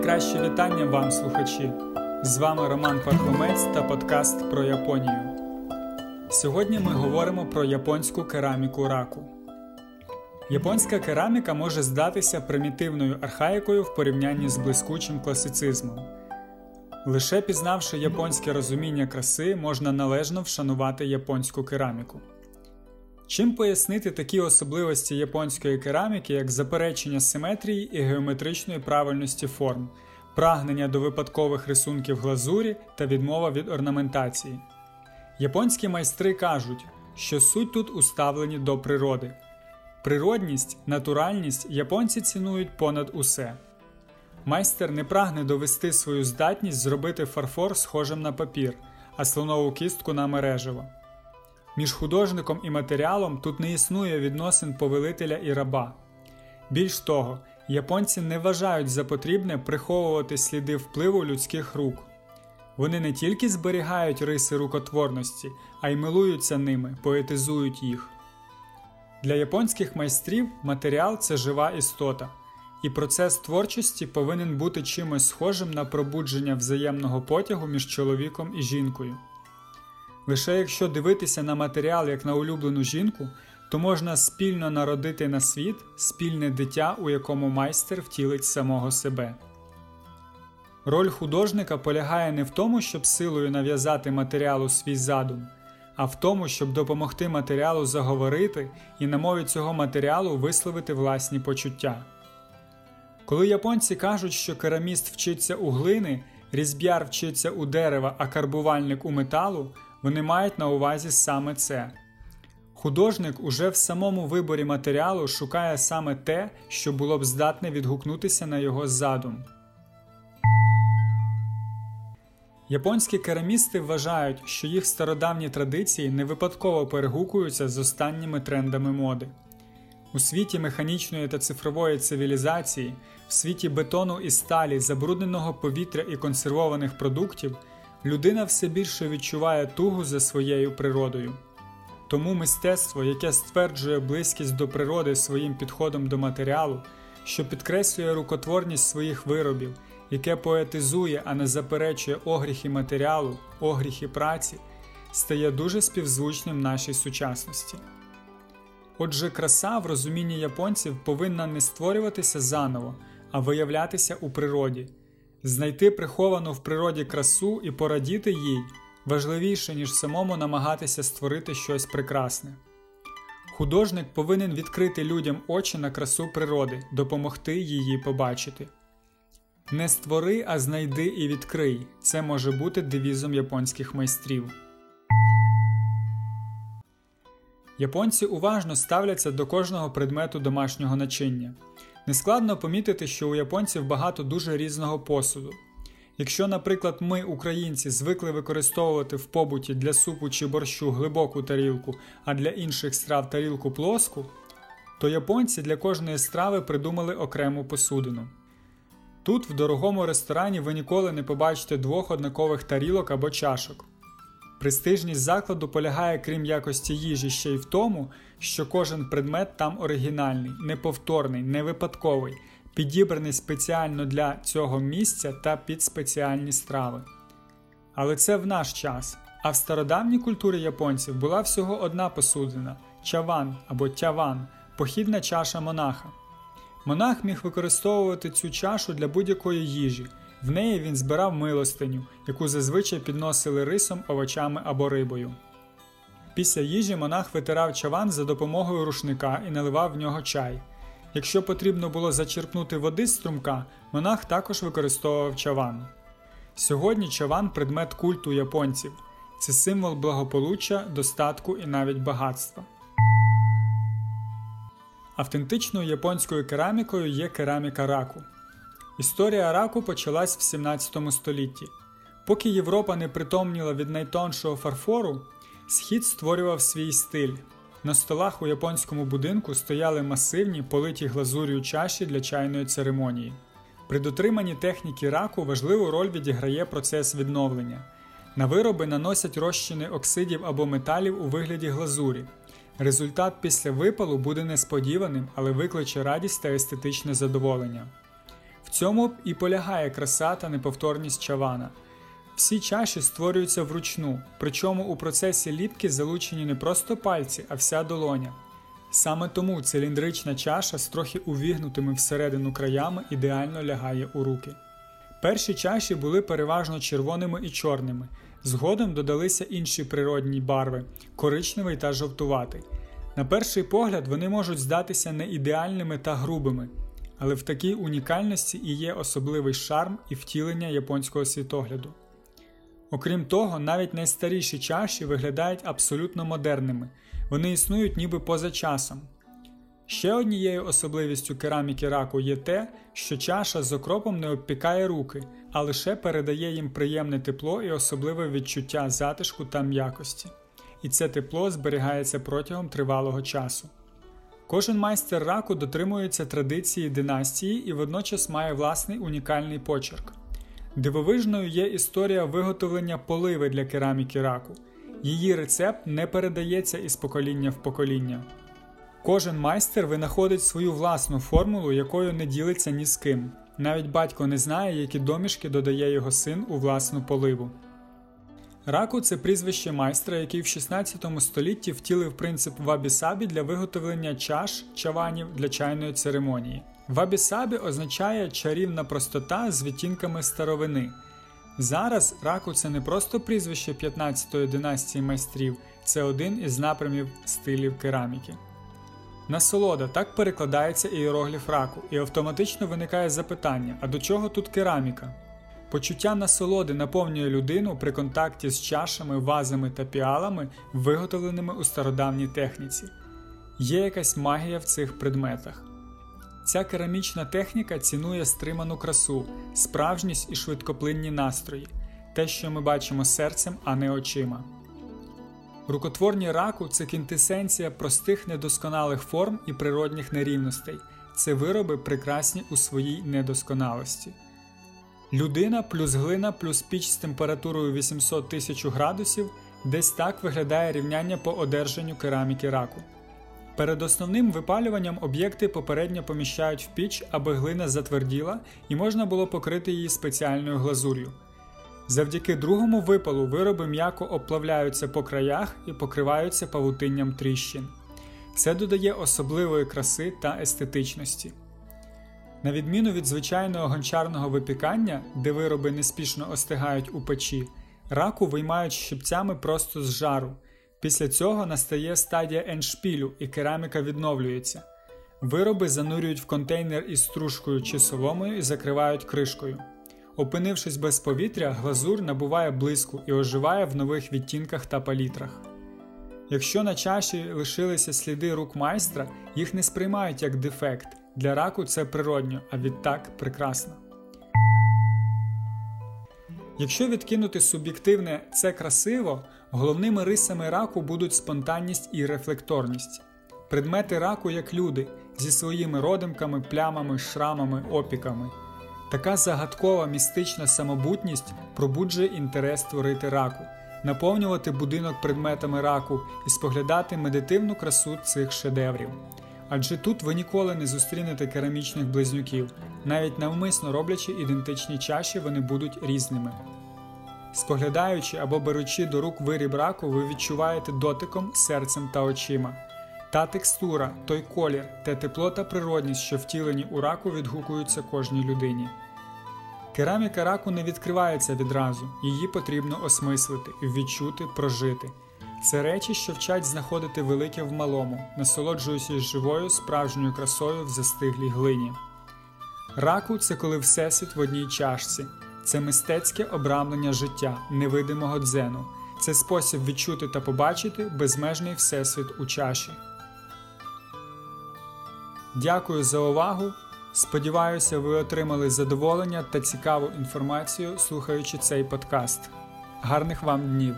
Найкраще вітання вам, слухачі! З вами Роман Пархомець та подкаст про Японію. Сьогодні ми говоримо про японську кераміку раку. Японська кераміка може здатися примітивною архаїкою в порівнянні з блискучим класицизмом. Лише пізнавши японське розуміння краси, можна належно вшанувати японську кераміку. Чим пояснити такі особливості японської кераміки, як заперечення симетрії і геометричної правильності форм, прагнення до випадкових рисунків глазурі та відмова від орнаментації? Японські майстри кажуть, що суть тут уставлені до природи. Природність, натуральність японці цінують понад усе. Майстер не прагне довести свою здатність зробити фарфор схожим на папір, а слонову кістку на мережево. Між художником і матеріалом тут не існує відносин повелителя і раба. Більш того, японці не вважають за потрібне приховувати сліди впливу людських рук. Вони не тільки зберігають риси рукотворності, а й милуються ними, поетизують їх. Для японських майстрів матеріал це жива істота, і процес творчості повинен бути чимось схожим на пробудження взаємного потягу між чоловіком і жінкою. Лише якщо дивитися на матеріал як на улюблену жінку, то можна спільно народити на світ спільне дитя, у якому майстер втілить самого себе. Роль художника полягає не в тому, щоб силою нав'язати матеріалу свій задум, а в тому, щоб допомогти матеріалу заговорити і на мові цього матеріалу висловити власні почуття. Коли японці кажуть, що кераміст вчиться у глини, різьбяр вчиться у дерева, а карбувальник у металу, вони мають на увазі саме це. Художник уже в самому виборі матеріалу шукає саме те, що було б здатне відгукнутися на його задум. Японські керамісти вважають, що їх стародавні традиції не випадково перегукуються з останніми трендами моди. У світі механічної та цифрової цивілізації, в світі бетону і сталі, забрудненого повітря і консервованих продуктів, людина все більше відчуває тугу за своєю природою. Тому мистецтво, яке стверджує близькість до природи своїм підходом до матеріалу, що підкреслює рукотворність своїх виробів, яке поетизує, а не заперечує огріхи матеріалу, огріхи праці, стає дуже співзвучним нашій сучасності. Отже, краса в розумінні японців повинна не створюватися заново, а виявлятися у природі, знайти приховану в природі красу і порадіти їй важливіше, ніж самому намагатися створити щось прекрасне. Художник повинен відкрити людям очі на красу природи, допомогти її побачити. Не створи, а знайди і відкрий це може бути девізом японських майстрів. Японці уважно ставляться до кожного предмету домашнього начиння. Нескладно помітити, що у японців багато дуже різного посуду. Якщо, наприклад, ми, українці, звикли використовувати в побуті для супу чи борщу глибоку тарілку, а для інших страв тарілку плоску, то японці для кожної страви придумали окрему посудину. Тут, в дорогому ресторані, ви ніколи не побачите двох однакових тарілок або чашок. Престижність закладу полягає, крім якості їжі, ще й в тому, що кожен предмет там оригінальний, неповторний, невипадковий, підібраний спеціально для цього місця та під спеціальні страви. Але це в наш час. А в стародавній культурі японців була всього одна посудина чаван або тяван, похідна чаша монаха. Монах міг використовувати цю чашу для будь-якої їжі. В неї він збирав милостиню, яку зазвичай підносили рисом, овочами або рибою. Після їжі монах витирав чаван за допомогою рушника і наливав в нього чай. Якщо потрібно було зачерпнути води з струмка, монах також використовував чаван. Сьогодні чаван предмет культу японців це символ благополуччя, достатку і навіть багатства. Автентичною японською керамікою є кераміка раку. Історія раку почалась в 17 столітті. Поки Європа не притомніла від найтоншого фарфору, схід створював свій стиль. На столах у японському будинку стояли масивні политі глазур'ю чаші для чайної церемонії. При дотриманні техніки раку важливу роль відіграє процес відновлення. На вироби наносять розчини оксидів або металів у вигляді глазурі. Результат після випалу буде несподіваним, але викличе радість та естетичне задоволення. Цьому і полягає краса та неповторність чавана. Всі чаші створюються вручну, причому у процесі ліпки залучені не просто пальці, а вся долоня. Саме тому циліндрична чаша з трохи увігнутими всередину краями ідеально лягає у руки. Перші чаші були переважно червоними і чорними, згодом додалися інші природні барви коричневий та жовтуватий. На перший погляд вони можуть здатися не ідеальними та грубими, але в такій унікальності і є особливий шарм і втілення японського світогляду. Окрім того, навіть найстаріші чаші виглядають абсолютно модерними, вони існують ніби поза часом. Ще однією особливістю кераміки раку є те, що чаша з окропом не обпікає руки, а лише передає їм приємне тепло і особливе відчуття затишку та м'якості. І це тепло зберігається протягом тривалого часу. Кожен майстер раку дотримується традиції династії і водночас має власний унікальний почерк. Дивовижною є історія виготовлення поливи для кераміки раку. Її рецепт не передається із покоління в покоління. Кожен майстер винаходить свою власну формулу, якою не ділиться ні з ким. Навіть батько не знає, які домішки додає його син у власну поливу. Раку це прізвище майстра, який в 16 столітті втілив принцип вабі-сабі для виготовлення чаш чаванів для чайної церемонії. Вабі-сабі означає чарівна простота з відтінками старовини. Зараз раку це не просто прізвище 15-ї династії майстрів, це один із напрямів стилів кераміки. Насолода так перекладається іерогліф раку, і автоматично виникає запитання: а до чого тут кераміка? Почуття насолоди наповнює людину при контакті з чашами, вазами та піалами, виготовленими у стародавній техніці. Є якась магія в цих предметах. Ця керамічна техніка цінує стриману красу, справжність і швидкоплинні настрої, те, що ми бачимо серцем, а не очима. Рукотворні раку це кінтесенція простих недосконалих форм і природних нерівностей, це вироби прекрасні у своїй недосконалості. Людина плюс глина плюс піч з температурою 800 тисяч градусів десь так виглядає рівняння по одержанню кераміки раку. Перед основним випалюванням об'єкти попередньо поміщають в піч, аби глина затверділа і можна було покрити її спеціальною глазур'ю. Завдяки другому випалу вироби м'яко обплавляються по краях і покриваються павутинням тріщин. Це додає особливої краси та естетичності. На відміну від звичайного гончарного випікання, де вироби неспішно остигають у печі, раку виймають щипцями просто з жару. Після цього настає стадія еншпілю і кераміка відновлюється. Вироби занурюють в контейнер із стружкою чи соломою і закривають кришкою. Опинившись без повітря, глазур набуває блиску і оживає в нових відтінках та палітрах. Якщо на чаші лишилися сліди рук майстра, їх не сприймають як дефект. Для раку це природньо, а відтак прекрасно. Якщо відкинути суб'єктивне це красиво, головними рисами раку будуть спонтанність і рефлекторність. Предмети раку як люди зі своїми родимками, плямами, шрамами, опіками. Така загадкова містична самобутність пробуджує інтерес творити раку, наповнювати будинок предметами раку і споглядати медитивну красу цих шедеврів. Адже тут ви ніколи не зустрінете керамічних близнюків, навіть навмисно роблячи ідентичні чаші, вони будуть різними. Споглядаючи або беручи до рук виріб раку, ви відчуваєте дотиком, серцем та очима. Та текстура, той колір, те тепло та природність, що втілені у раку, відгукуються кожній людині. Кераміка раку не відкривається відразу, її потрібно осмислити, відчути, прожити. Це речі, що вчать знаходити велике в малому, насолоджуючись живою справжньою красою в застиглій глині. Раку це коли всесвіт в одній чашці, це мистецьке обрамлення життя, невидимого дзену, це спосіб відчути та побачити безмежний всесвіт у чаші. Дякую за увагу. Сподіваюся, ви отримали задоволення та цікаву інформацію, слухаючи цей подкаст. Гарних вам днів!